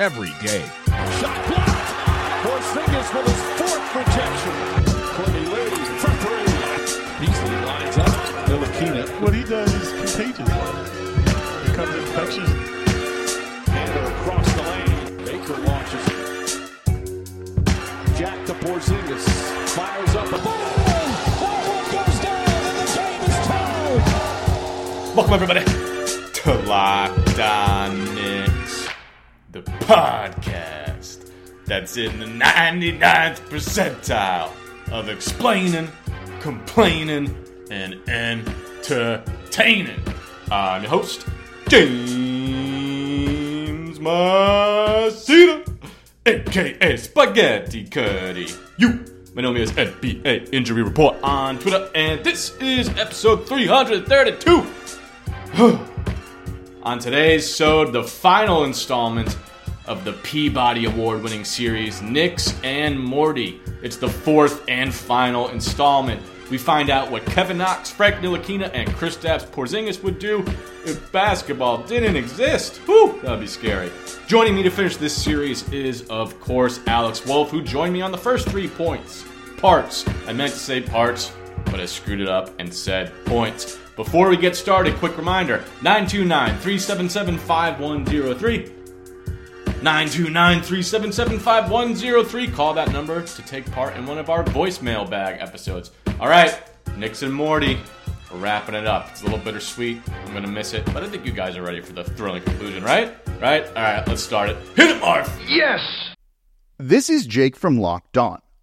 every day. Shot blocked. Porzingis with his fourth rejection. Courtney Lee from three. Beasley lines up. Ntilikina. What he does is contagious. It becomes infectious. Handle across the lane. Baker launches it. Jack to Porzingis. Fires up. Boom! That one goes down and the game is tied. Welcome, everybody, to Locked that's in the 99th percentile of explaining, complaining, and entertaining. I'm your host, James Marceda, aka Spaghetti Cuddy. You my name is NBA Injury Report on Twitter, and this is episode 332. on today's show, the final installment of the Peabody Award winning series, Knicks and Morty. It's the fourth and final installment. We find out what Kevin Knox, Frank Ntilikina, and Kristaps Porzingis would do if basketball didn't exist. Whew, that'd be scary. Joining me to finish this series is, of course, Alex Wolfe, who joined me on the first three points. Parts. I meant to say parts, but I screwed it up and said points. Before we get started, quick reminder 929 377 5103. 929 377 5103. Call that number to take part in one of our voicemail bag episodes. All right, Knicks and Morty. We're wrapping it up. It's a little bittersweet. I'm going to miss it, but I think you guys are ready for the thrilling conclusion, right? Right? All right, let's start it. Hit it, Marv! Yes! This is Jake from Locked On.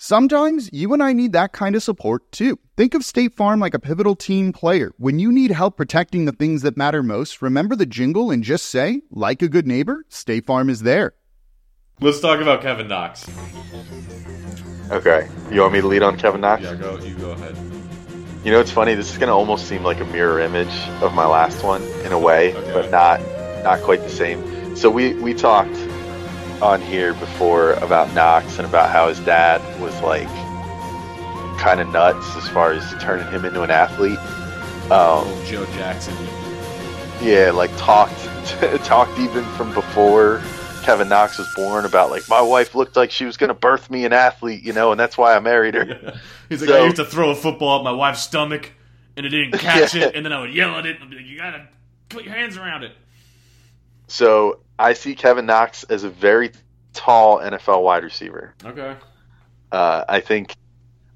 Sometimes you and I need that kind of support too. Think of State Farm like a pivotal team player. When you need help protecting the things that matter most, remember the jingle and just say, like a good neighbor, State Farm is there. Let's talk about Kevin Knox. Okay. You want me to lead on Kevin Knox? Yeah, go. You go ahead. You know, it's funny. This is going to almost seem like a mirror image of my last one in a way, Okay. but not not quite the same. So we we talked on here before about Knox and about how his dad was like kind of nuts as far as turning him into an athlete. Um, Joe Jackson. yeah, like talked talked even from before Kevin Knox was born about like my wife looked like she was going to birth me an athlete, you know, and that's why I married her. He's like, So- I used to throw a football at my wife's stomach, and it didn't catch Yeah. it, and then I would yell at it, and be like, you gotta put your hands around it. So I see Kevin Knox as a very tall NFL wide receiver. Okay. Uh, I think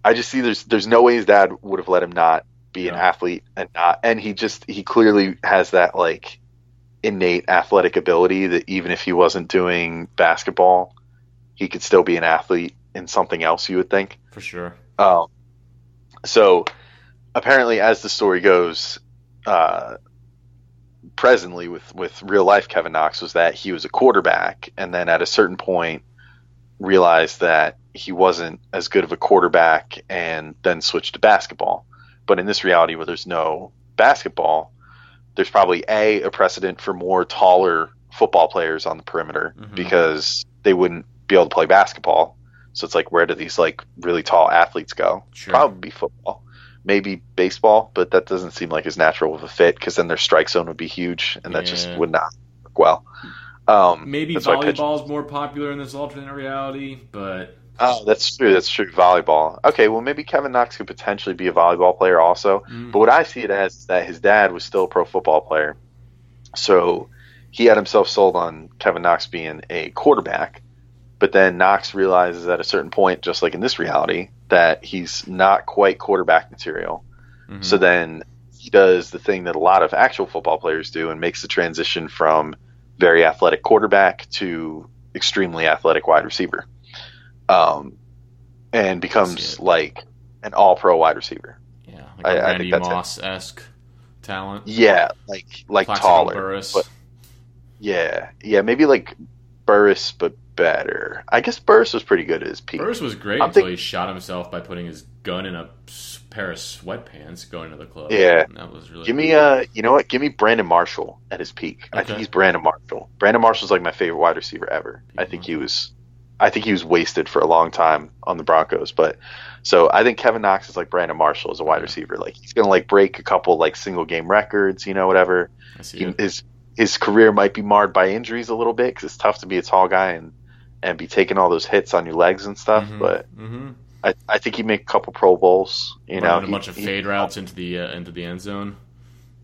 I just see there's there's no way his dad would have let him not be an athlete and not and he just he clearly has that like innate athletic ability that even if he wasn't doing basketball, he could still be an athlete in something else. You would think. For sure. Um, so apparently, as the story goes, uh, presently with with real life Kevin Knox was that he was a quarterback, and then at a certain point realized that he wasn't as good of a quarterback, and then switched to basketball. But in this reality, where there's no basketball, there's probably a a precedent for more taller football players on the perimeter Mhm. because they wouldn't be able to play basketball. So it's like, where do these like really tall athletes go? Sure. Probably football, maybe baseball, but that doesn't seem like as natural of a fit because then their strike zone would be huge, and that just would not work well. Um, Maybe volleyball is more popular in this alternate reality, but Oh, that's true. That's true. Volleyball. Okay, well, maybe Kevin Knox could potentially be a volleyball player also. Mm. But what I see it as is that his dad was still a pro football player, so he had himself sold on Kevin Knox being a quarterback. But then Knox realizes at a certain point, just like in this reality, that he's not quite quarterback material. Mhm. So then he does the thing that a lot of actual football players do and makes the transition from very athletic quarterback to extremely athletic wide receiver. Um, and becomes like an all pro wide receiver. yeah, like I- a I think Randy that's. Moss esque talent. Yeah, like like Plaxico taller. Burress. but- Yeah. Yeah, maybe like Burress but better. I guess Burress was pretty good at his peak. Burress was great I'm until think- he shot himself by putting his gun in a pair of sweatpants going to the club. Yeah. That was really Give me uh you know what? Give me Brandon Marshall at his peak. I think he's Brandon Marshall. Brandon Marshall's like my favorite wide receiver ever. I think he was I think he was wasted for a long time on the Broncos, but so I think Kevin Knox is like Brandon Marshall as a wide receiver. Like he's gonna like break a couple like single game records, you know, whatever. I see He, his his career might be marred by injuries a little bit because it's tough to be a tall guy and and be taking all those hits on your legs and stuff. Mhm. But Mhm. I, I think he'd make a couple Pro Bowls. You know, a He- bunch of he- fade routes into the uh, into the end zone.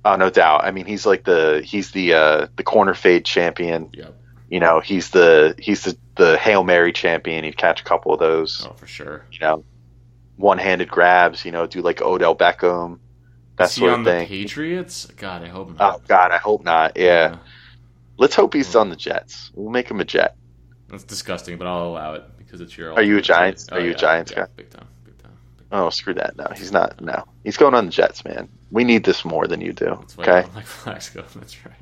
Oh, no doubt. I mean, he's like the he's the uh, the corner fade champion. Yep. You know, he's the he's the, the hail mary champion. He'd catch a couple of those. Oh, for sure. You know, one handed grabs. You know, do like Odell Beckham, that he sort on of the thing. Patriots? God, I hope not. Oh God, I hope not. Yeah, Yeah. let's hope he's on the Jets. We'll make him a Jet. That's disgusting, but I'll allow it because it's your. Are you a Giants? team. Are Oh, you a Giants yeah, guy? Big time, big time. Oh, screw that. No, he's not. No, he's going on the Jets, man. We need this more than you do. That's Okay. Like Flacco. That's right.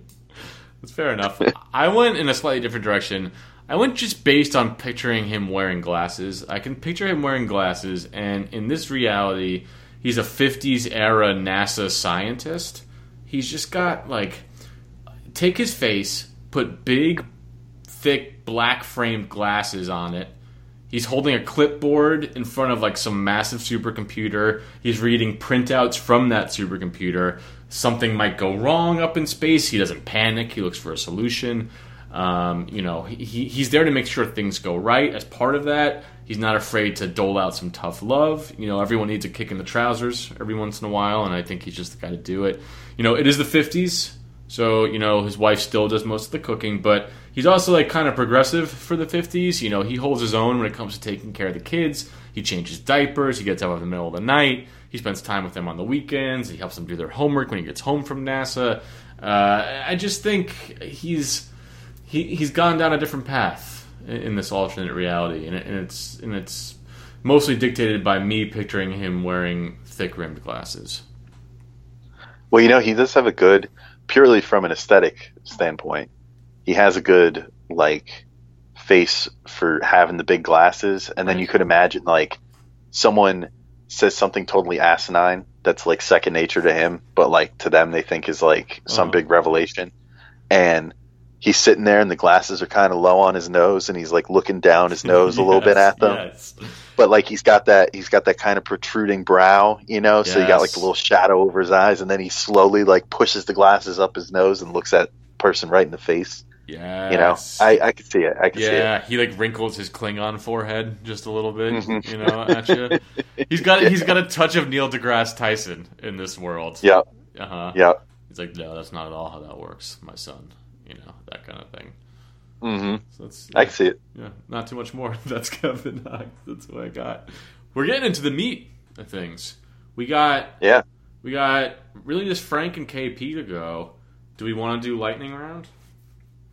That's fair enough. I went in a slightly different direction. I went just based on picturing him wearing glasses. I can picture him wearing glasses, and in this reality, he's a 50s era NASA scientist. He's just got, like, take his face, put big, thick, black framed glasses on it. He's holding a clipboard in front of like some massive supercomputer. He's reading printouts from that supercomputer. Something might go wrong up in space. He doesn't panic. He looks for a solution. Um, you know, he, he- he's there to make sure things go right. As part of that, he's not afraid to dole out some tough love. You know, everyone needs a kick in the trousers every once in a while, and I think he's just the guy to do it. You know, it is the 50s, so, you know, his wife still does most of the cooking, but he's also like kind of progressive for the 50s. You know, he holds his own when it comes to taking care of the kids. He changes diapers, he gets up in the middle of the night, he spends time with them on the weekends, he helps them do their homework when he gets home from NASA. Uh, I just think he's he, he's gone down a different path in, in this alternate reality, and, it, and it's and it's mostly dictated by me picturing him wearing thick rimmed glasses. Well, you know, he does have a good, purely from an aesthetic standpoint, he has a good, like, face for having the big glasses. And then you could imagine, like, someone says something totally asinine that's, like, second nature to him, but, like, to them, they think is, like, some Uh-huh. big revelation. And he's sitting there, and the glasses are kind of low on his nose, and he's, like, looking down his nose a little bit at them yes. but like he's got that he's got that kind of protruding brow, you know. So you got like a little shadow over his eyes, and then he slowly like pushes the glasses up his nose and looks at person right in the face. Yeah. You know, I, I could see it. I could see it. Yeah, he like wrinkles his Klingon forehead just a little bit, Mhm. you know, at you. He's got he's got a touch of Neil deGrasse Tyson in this world. Yep. Uh huh. Yep. He's like, no, that's not at all how that works, my son. You know, that kind of thing. Mm-hmm. So that's I can see it. yeah, not too much more. That's Kevin Knox. That's what I got. We're getting into the meat of things. We got Yeah. we got really just Frank and KP to go. Do we want to do lightning round?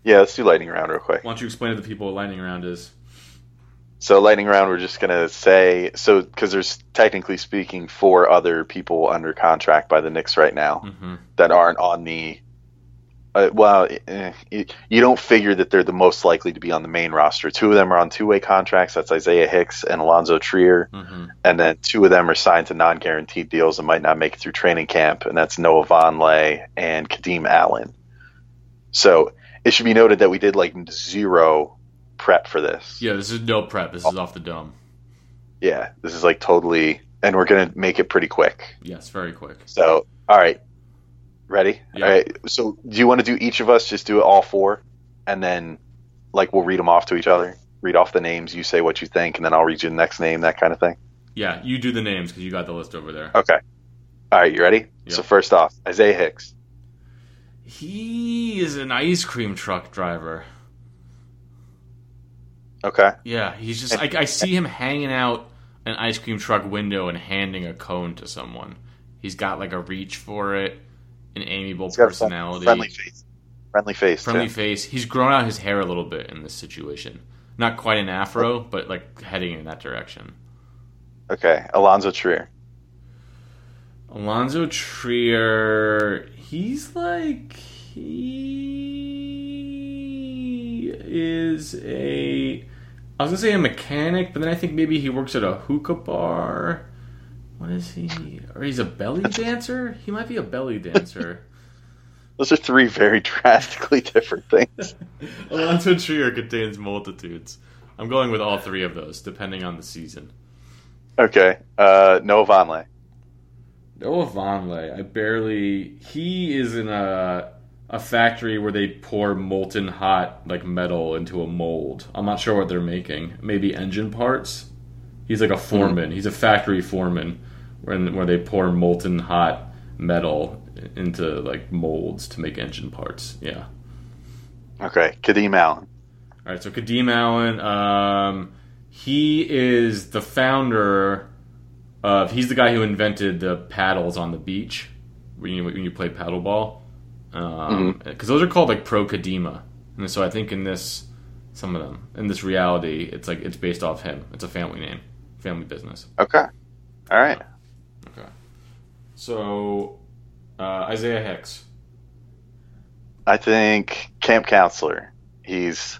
Yeah, let's do lightning round real quick. Why don't you explain to the people what lightning round is? So lightning round, we're just gonna say so because there's technically speaking four other people under contract by the Knicks right now Mm-hmm. that aren't on the. Uh, well, eh, you don't figure that they're the most likely to be on the main roster. Two of them are on two-way contracts. That's Isaiah Hicks and Alonzo Trier, Mm-hmm. and then two of them are signed to non-guaranteed deals and might not make it through training camp. And that's Noah Vonleh and Kadeem Allen. So it should be noted that we did like zero prep for this. Yeah, this is no prep. This is off the dome. Yeah, this is like totally, and we're gonna make it pretty quick. Yes, very quick. So, all right, ready? Yeah. All right. So, do you want to do each of us just do it all four, and then like we'll read them off to each other, read off the names, you say what you think, and then I'll read you the next name, that kind of thing. Yeah, you do the names because you got the list over there. Okay. All right, you ready? Yeah. So first off, Isaiah Hicks. He is an ice cream truck driver. Okay. Yeah, he's just. I, I see him hanging out an ice cream truck window and handing a cone to someone. He's got like a reach for it, an amiable He's got a personality, friendly face. Friendly face. friendly face. He's grown out his hair a little bit in this situation. Not quite an afro, but like heading in that direction. Okay. Alonzo Trier. Alonzo Trier, he's like he is a I was gonna say a mechanic, but then I think maybe he works at a hookah bar. What is he? Or he's a belly dancer? He might be a belly dancer. Those are three very drastically different things. Alonzo Trier contains multitudes. I'm going with all three of those, depending on the season. Okay. Uh, Noah Vonleh. Noah Vonleh, I barely. He is in a a factory where they pour molten hot like metal into a mold. I'm not sure what they're making. Maybe engine parts. He's like a foreman. He's a factory foreman, where where they pour molten hot metal into like molds to make engine parts. Yeah. Okay. Kadeem Allen. All right, so Kadeem Allen, um, he is the founder of. He's the guy who invented the paddles on the beach when you when you play paddleball, because those are called like pro Kadima, and so I think in this some of them in this reality, it's like it's based off him. It's a family name, family business. Okay. All right. Okay, so uh, Isaiah Hicks. I think camp counselor. He's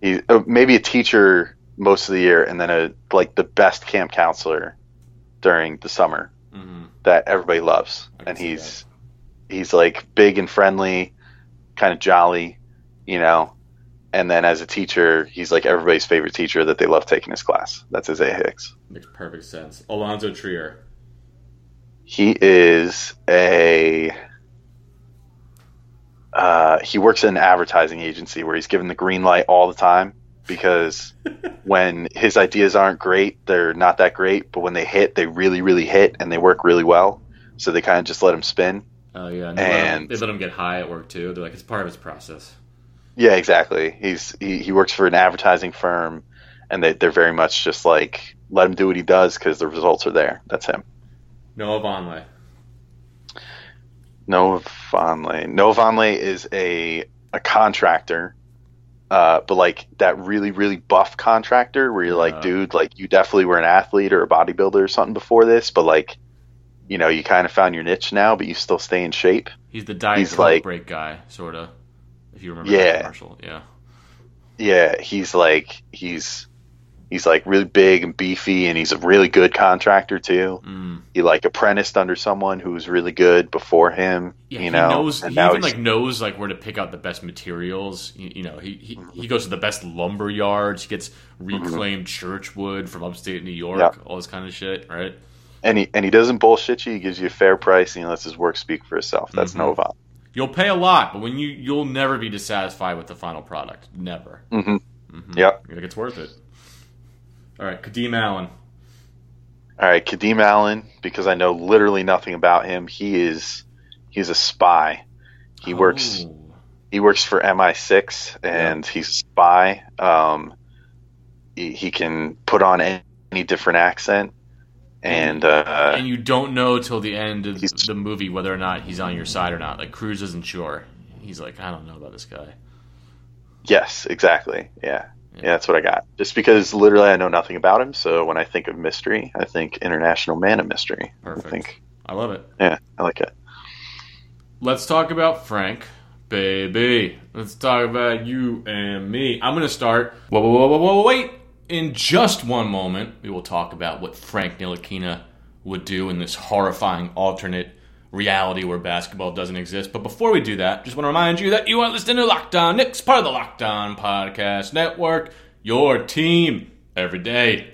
he's uh, maybe a teacher most of the year, and then a like the best camp counselor during the summer Mm-hmm. that everybody loves. And he's he's like big and friendly, kind of jolly, you know. And then as a teacher, he's like everybody's favorite teacher that they love taking his class. That's Isaiah Hicks. Makes perfect sense. Alonzo Trier. He is a uh, he works in an advertising agency where he's given the green light all the time because when his ideas aren't great, they're not that great, but when they hit, they really, really hit and they work really well. So they kind of just let him spin. Oh yeah, and they, let him, And- they let him get high at work too. They're like it's part of his process. Yeah, exactly. He's he, he works for an advertising firm, and they they're very much just like let him do what he does because the results are there. That's him. Noah Vonleh. Noah Vonleh. Noah Vonleh is a a contractor, uh, but like that really really buff contractor where you're like, Uh. dude, like you definitely were an athlete or a bodybuilder or something before this, but like, you know, you kind of found your niche now, but you still stay in shape. He's the diet He's like- break guy, sort of. If you remember Yeah. that commercial, yeah. Yeah, he's like he's he's like really big and beefy, and he's a really good contractor too. Mm. He like apprenticed under someone who was really good before him. Yeah, you he know, knows. and He even like knows like where to pick out the best materials. You, you know, he, he he goes to the best lumber yards. He gets reclaimed church wood from upstate New York. Mm-hmm. Yeah. All this kind of shit, right? and he and he doesn't bullshit you. He gives you a fair price, and he lets his work speak for itself. That's Mhm. Nova. You'll pay a lot, but when you you'll never be dissatisfied with the final product. Never. hmm Mm-hmm. Yep. Think it's worth it. All right, Kadeem Allen. All right, Kadeem Allen, because I know literally nothing about him. He is he's a spy. He works Oh. he works for MI6 and he's a spy. Um, he, he can put on any, any different accent, and uh, and you don't know till the end of the movie whether or not he's on your side or not. Like Cruise isn't sure. He's like, I don't know about this guy. yes, exactly, yeah. Yeah, that's what I got. Just because literally I know nothing about him, so when I think of mystery, I think international man of mystery. Perfect. I think, I love it. yeah, I like it. Let's talk about Frank, baby. Let's talk about you and me. I'm going to start. Whoa, whoa, whoa, whoa, whoa, wait. In just one moment, we will talk about what Frank Ntilikina would do in this horrifying alternate reality where basketball doesn't exist. But before we do that, just want to remind you that you are listening to Locked On Knicks, part of the Locked On Podcast Network, your team every day.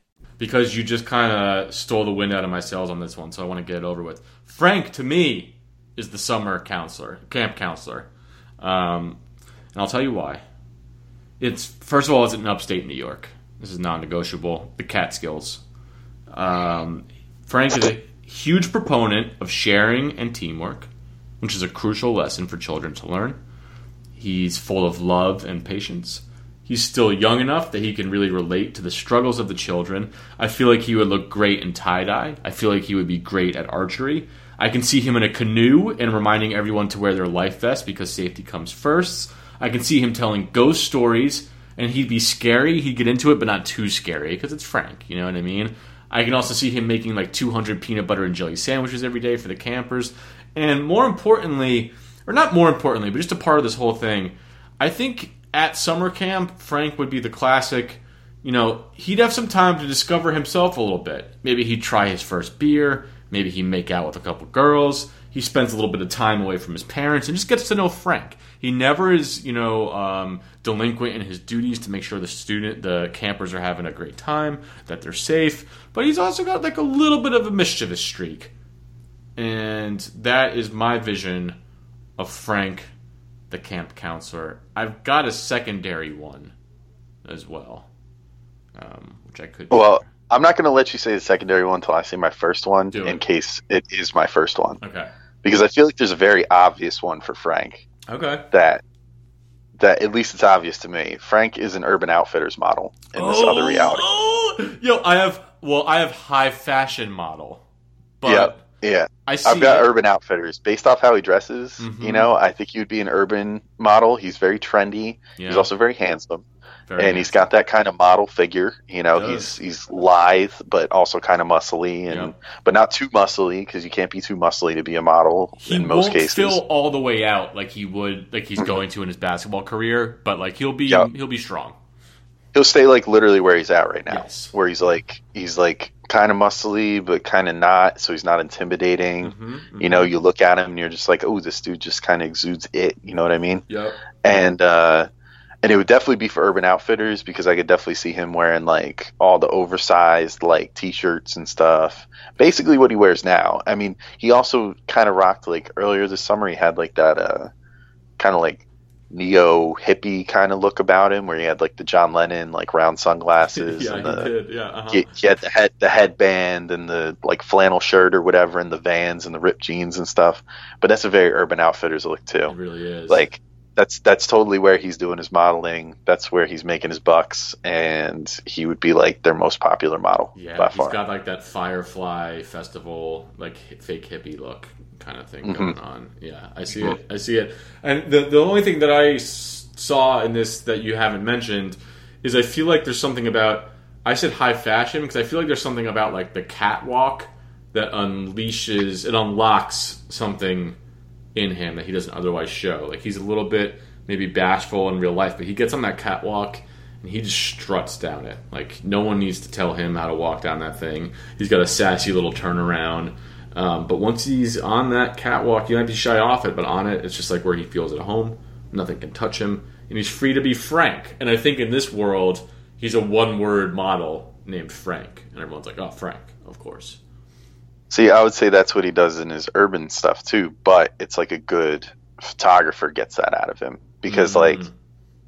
Because you just kind of stole the wind out of my sails on this one, so I want to get it over with. Frank, to me, is the summer counselor, camp counselor, um, and I'll tell you why. It's first of all, it's in upstate New York. This is non-negotiable. The Catskills. Um, Frank is a huge proponent of sharing and teamwork, which is a crucial lesson for children to learn. He's full of love and patience. He's still young enough that he can really relate to the struggles of the children. I feel like he would look great in tie dye. I feel like he would be great at archery. I can see him in a canoe and reminding everyone to wear their life vest because safety comes first. I can see him telling ghost stories and he'd be scary. He'd get into it, but not too scary because it's Frank. You know what I mean? I can also see him making like 200 peanut butter and jelly sandwiches every day for the campers. And more importantly, or not more importantly, but just a part of this whole thing, I think at summer camp, Frank would be the classic. You know, he'd have some time to discover himself a little bit. Maybe he'd try his first beer. Maybe he'd make out with a couple girls. He spends a little bit of time away from his parents and just gets to know Frank. He never is, you know, um, delinquent in his duties to make sure the student, the campers are having a great time, that they're safe. But he's also got like a little bit of a mischievous streak, and that is my vision of Frank, the camp counselor. I've got a secondary one as well, um, which I could. Well, I'm not going to let you say the secondary one until I say my first one, Do in it. case it is my first one, okay, because I feel like there's a very obvious one for Frank okay. that that at least it's obvious to me. Frank is an Urban Outfitters model in this other reality. Oh, yo, I have well, I have high fashion model, but Yep. Yeah. I see. I've got it. Urban Outfitters. Based off how he dresses, Mhm. you know, I think he would be an urban model. He's very trendy. Yeah. He's also very handsome. Very and he's got that kind of model figure. You know, he's he's lithe, but also kind of muscly, and Yep. but not too muscly because you can't be too muscly to be a model He in most cases. fill all the way out like he would, like he's going to in his basketball career, but like he'll be, Yep. he'll be strong. He'll stay like literally where he's at right now, Yes. where he's like he's like kind of muscly, but kind of not, so he's not intimidating. Mm-hmm, You know, you look at him and you're just like, oh, this dude just kind of exudes it. You know what I mean? Yep. and uh and it would definitely be for urban outfitters because i could definitely see him wearing like all the oversized like t-shirts and stuff basically what he wears now i mean he also kind of rocked like earlier this summer he had like that uh kind of like neo hippie kind of look about him where he had like the john lennon like round sunglasses yeah, and he did. Yeah. Uh-huh. he, he had the head the headband and the like flannel shirt or whatever and the vans and the ripped jeans and stuff but that's a very urban outfitters look too It really is. like that's that's totally where he's doing his modeling. That's where he's making his bucks, and he would be like their most popular model yeah, by he's far. got like that Firefly festival, like fake hippie look kind of thing Mm-hmm. going on. Yeah, I see it. I see it. And the the only thing that I saw in this that you haven't mentioned is I feel like there's something about. I said high fashion because I feel like there's something about like the catwalk that unleashes it unlocks something in him that he doesn't otherwise show. Like he's a little bit maybe bashful in real life, but he gets on that catwalk and he just struts down it. Like no one needs to tell him how to walk down that thing. He's got a sassy little turnaround. Um, but once he's on that catwalk, you might be shy off it, but on it, it's just like where he feels at home. Nothing can touch him, and he's free to be Frank. And I think in this world, he's a one-word model named Frank, and everyone's like, "Oh, Frank, of course." See, I would say that's what he does in his urban stuff too, but it's like a good photographer gets that out of him because like mm.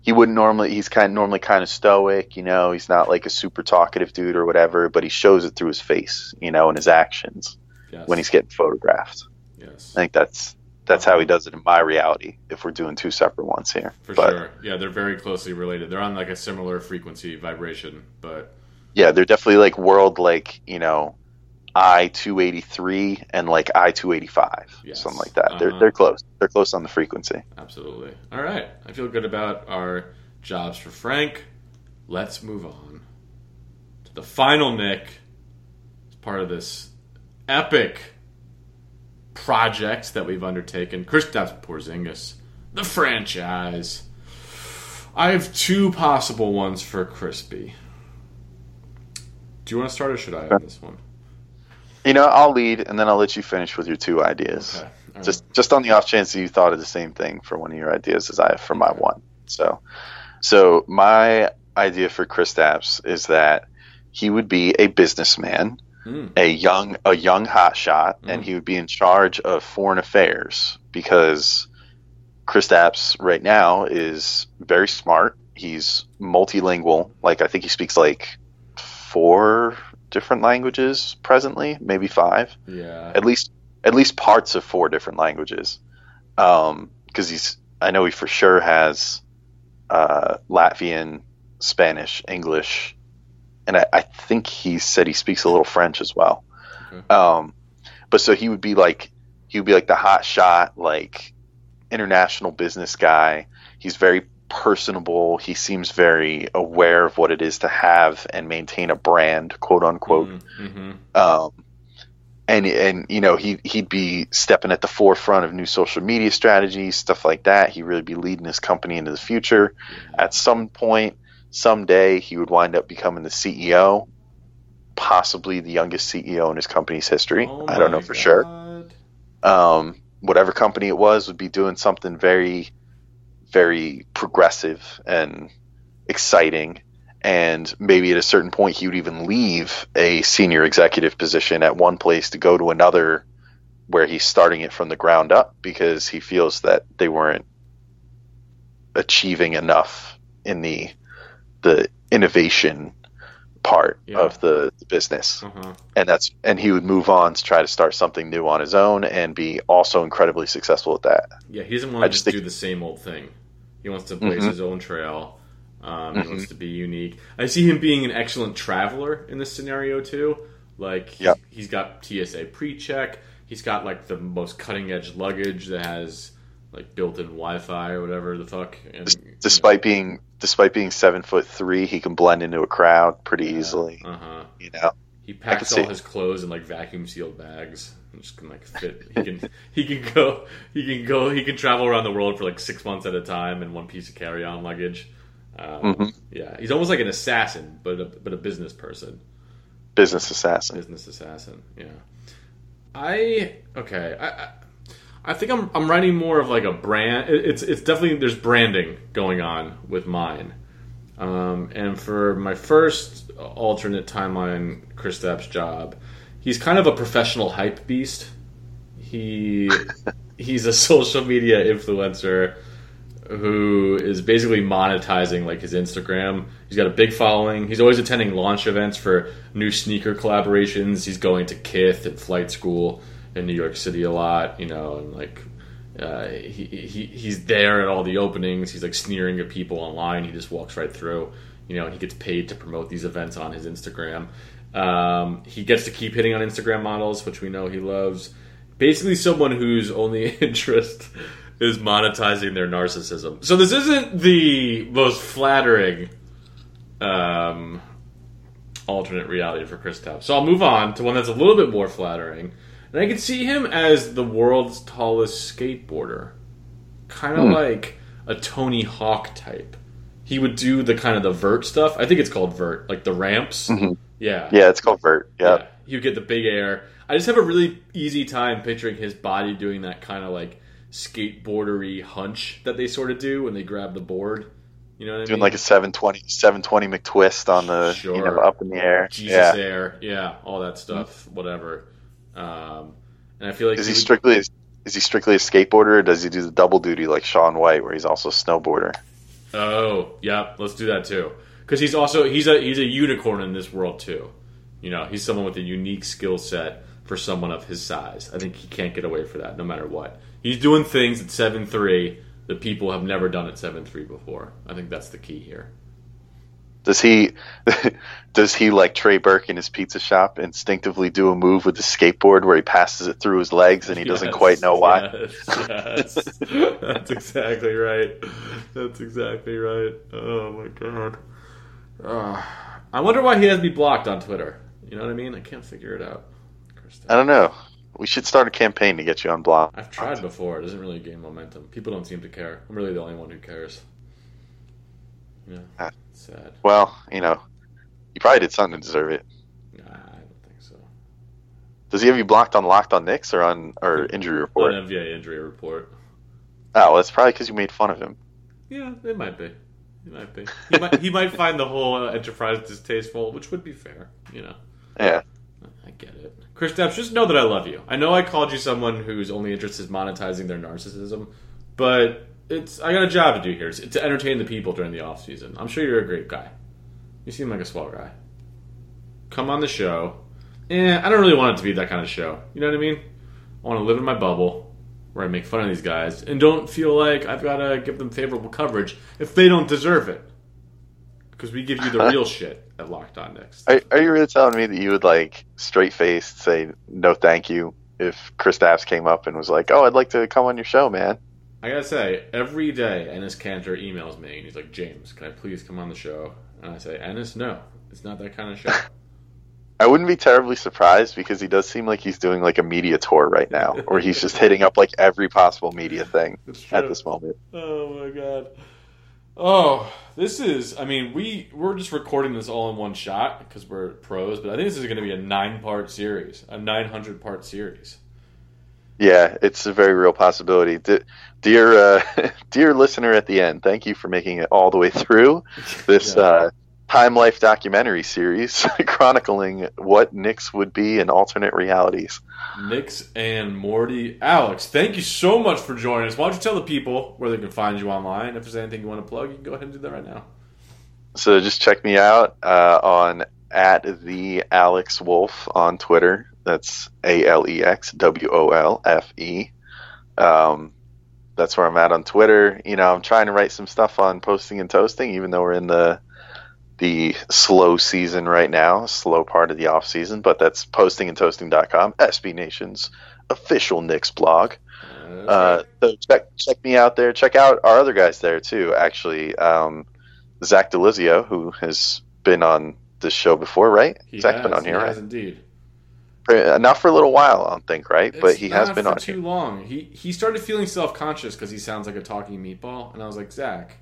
he wouldn't normally he's kind of normally kind of stoic, you know, he's not like a super talkative dude or whatever, but he shows it through his face, you know, and his actions Yes. when he's getting photographed. yes, I think that's that's how he does it in my reality if we're doing two separate ones here. for but sure. Yeah, they're very closely related. They're on like a similar frequency vibration, but yeah, they're definitely like world like, you know, I two eighty three and like I two eighty five. Something like that. They're Uh-huh. they're close. They're close on the frequency. Absolutely. All right. I feel good about our jobs for Frank. Let's move on to the final Nick. As part of this epic project that we've undertaken, Kristaps Porzingis, the franchise. I have two possible ones for Crispy. Do you want to start or should I have this one? You know, I'll lead and then I'll let you finish with your two ideas. Okay. Right. Just just on the off chance that you thought of the same thing for one of your ideas as I have for my one. So so my idea for Kristaps is that he would be a businessman, Hmm. a young a young hotshot, and he would be in charge of foreign affairs because Kristaps right now is very smart. He's multilingual. Like I think he speaks like four different languages presently, maybe five Yeah. at least at least parts of four different languages. Um, because he's I know he for sure has uh, Latvian, Spanish, English, and I, I think he said he speaks a little French as well. Um, but so he would be like he would be like the hot shot, like international business guy. He's very personable. He seems very aware of what it is to have and maintain a brand, quote unquote Mm-hmm. um, and and you know he he'd be stepping at the forefront of new social media strategies, stuff like that. He'd really be leading his company into the future. At some point, someday, he would wind up becoming the CEO, possibly the youngest CEO in his company's history. Oh I don't know for sure. Um, whatever company it was would be doing something very, very progressive and exciting. And maybe at a certain point, he would even leave a senior executive position at one place to go to another where he's starting it from the ground up because he feels that they weren't achieving enough in the the innovation part Yeah. of the, the business Uh-huh. and that's and he would move on to try to start something new on his own and be also incredibly successful at that. Yeah, he doesn't want to just just think- do the same old thing. He wants to blaze Mhm. his own trail. Um, Mhm. He wants to be unique. I see him being an excellent traveler in this scenario too. Like Yep. he's got TSA pre-check. He's got like the most cutting edge luggage that has like built-in Wi-Fi or whatever the fuck. And, Despite being despite being seven foot three, he can blend into a crowd pretty easily. uh huh. You know, He packs all his clothes in like vacuum sealed bags. and Just can like fit. He can he can go he can go he can travel around the world for like six months at a time in one piece of carry on luggage. Um, Mhm. Yeah, he's almost like an assassin, but a, but a business person, business assassin. business assassin. Yeah. I okay. I, I I think I'm I'm writing more of like a brand. It's it's definitely there's branding going on with mine. Um, and for my first alternate timeline, Kristaps' job, he's kind of a professional hype beast. He he's a social media influencer who is basically monetizing like his Instagram. He's got a big following. He's always attending launch events for new sneaker collaborations. He's going to Kith and Flight School in New York City a lot, you know, and like uh, he, he he's there at all the openings. He's like sneering at people online. He just walks right through, you know, he gets paid to promote these events on his Instagram. Um, he gets to keep hitting on Instagram models, which we know he loves. Basically, someone whose only interest is monetizing their narcissism. So this isn't the most flattering um, alternate reality for Kristaps. So I'll move on to one that's a little bit more flattering, and I could see him as the world's tallest skateboarder, kind of hmm. like a Tony Hawk type. He would do the kind of the vert stuff. I think it's called vert, like the ramps. Mm-hmm. Yeah, Yeah, it's called vert. Yeah. yeah. He would get the big air. I just have a really easy time picturing his body doing that kind of like skateboardery hunch that they sort of do when they grab the board. You know what I Doing mean? like a 720, 720 McTwist on the, you know, up in the air. Jesus yeah. air, yeah, all that stuff, whatever. Um, and I feel like Is he would- strictly is he strictly a skateboarder or does he do the double duty like Shaun White where he's also a snowboarder? Oh, yeah, let's do that too. Because he's also he's a he's a unicorn in this world too. You know, he's someone with a unique skill set for someone of his size. I think he can't get away for that, no matter what. He's doing things at seven three that people have never done at seven three before. I think that's the key here. Does he does he like Trey Burke in his pizza shop instinctively do a move with the skateboard where he passes it through his legs and he doesn't Yes, quite know why? Yes, yes. that's exactly right. That's exactly right. Oh my god. Uh, I wonder why he has me blocked on Twitter. You know what I mean? I can't figure it out. I don't know. We should start a campaign to get you unblocked. I've tried before. It doesn't really gain momentum. People don't seem to care. I'm really the only one who cares. Yeah, Ah. Sad. Well, you know, you probably did something to deserve it. Nah, I don't think so. Does he have you blocked on Locked on Knicks or on or injury report? An NBA injury report. Oh, well, that's probably because you made fun of him. Yeah, it might be. It might be. He might, he might find the whole uh, enterprise distasteful, which would be fair. You know. Yeah. I get it. Kristaps, just know that I love you. I know I called you someone whose only interest is monetizing their narcissism, but it's I got a job to do here. It's to entertain the people during the off season. I'm sure you're a great guy. You seem like a swell guy. Come on the show. Eh, I don't really want it to be that kind of show. You know what I mean? I want to live in my bubble where I make fun of these guys and don't feel like I've got to give them favorable coverage if they don't deserve it. Because we give you the real shit at Locked On Knicks. Are, are you really telling me that you would like straight faced say no thank you if Kristaps came up and was like, "Oh, I'd like to come on your show, man"? I gotta say, every day Enes Kanter emails me and he's like, James, can I please come on the show? And I say, Ennis, no, it's not that kind of show. I wouldn't be terribly surprised because he does seem like he's doing like a media tour right now, or he's just hitting up like every possible media thing at this moment. oh my god. Oh, this is. I mean, we we're just recording this all in one shot because we're pros, but I think this is going to be a nine part series, a nine hundred part series. Yeah, it's a very real possibility. D- dear, uh, dear listener, at the end, thank you for making it all the way through this Yeah. uh, Time Life documentary series chronicling what Knicks would be in alternate realities. Knicks and Morty, Alex, thank you so much for joining us. Why don't you tell the people where they can find you online? If there's anything you want to plug, you can go ahead and do that right now. So just check me out uh, on at the Alex Wolfe on Twitter. That's A L E X W O L F E. Um, that's where I'm at on Twitter. You know, I'm trying to write some stuff on posting and toasting, even though we're in the the slow season right now, slow part of the off season. But that's postingandtoasting.com, SB Nation's official Knicks blog. Uh, so check check me out there. Check out our other guys there too. Actually, um, Zach Delizio, who has been on this show before, right? He Zach's has, been on he here, has right? indeed. Not for a little while, I don't think, right? but It's he has been for on too here. long. He he started feeling self conscious because he sounds like a talking meatball, and I was like, Zach,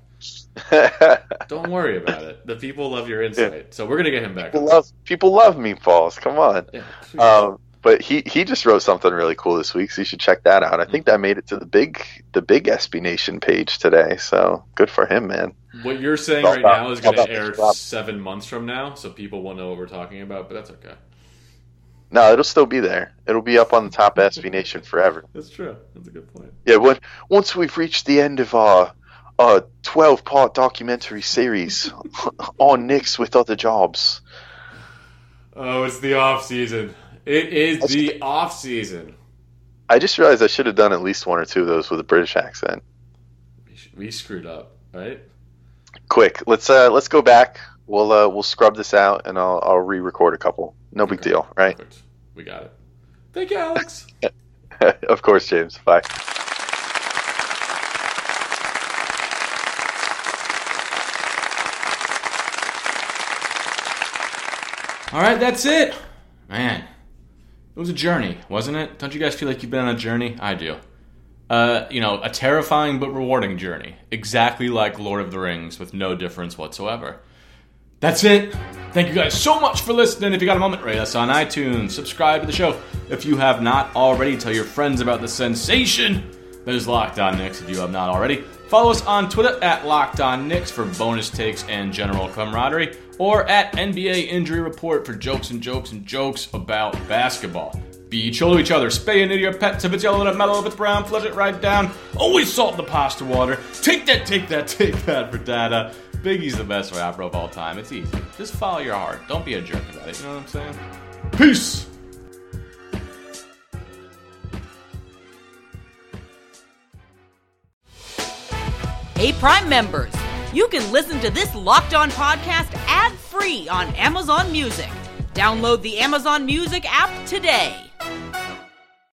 don't worry about it. The people love your insight, so we're gonna get him back. people love people love meatballs. Come on. Yeah. Um, but he, he just wrote something really cool this week, so you should check that out. I think that made it to the big the big SB Nation page today. So good for him, man. What you're saying right now is going to air seven months from now, so people will know what we're talking about. But that's okay. No, it'll still be there. It'll be up on the top of SB Nation forever. That's true. That's a good point. Yeah, when, once we've reached the end of our our twelve part documentary series on Knicks with other jobs. Oh, it's the off season. It is the off season. I just realized I should have done at least one or two of those with a British accent. We, we screwed up, right? Quick, let's uh let's go back. We'll uh we'll scrub this out and I'll I'll re-record a couple. No big deal, right? Perfect. We got it. Thank you, Alex. of course, James. Bye. All right, that's it. Man, It was a journey, wasn't it? Don't you guys feel like you've been on a journey? I do. Uh, you know, a terrifying but rewarding journey. Exactly like Lord of the Rings, with no difference whatsoever. That's it. Thank you guys so much for listening. If you got a moment, rate us on iTunes. Subscribe to the show. If you have not already, tell your friends about the sensation that is Locked On Knicks if you have not already. Follow us on Twitter at Locked On Knicks for bonus takes and general camaraderie, or at NBA Injury Report for jokes and jokes and jokes about basketball. Be chill to each other. Spay and neuter your pets. If it's yellow, let it mellow. If it's brown, flush it right down. Always salt the pasta water. Take that, take that, take that for data. Biggie's the best rapper of all time. It's easy. Just follow your heart. Don't be a jerk about it. You know what I'm saying? Peace. Hey, Prime members, you can listen to this Locked On podcast ad free on Amazon Music. Download the Amazon Music app today.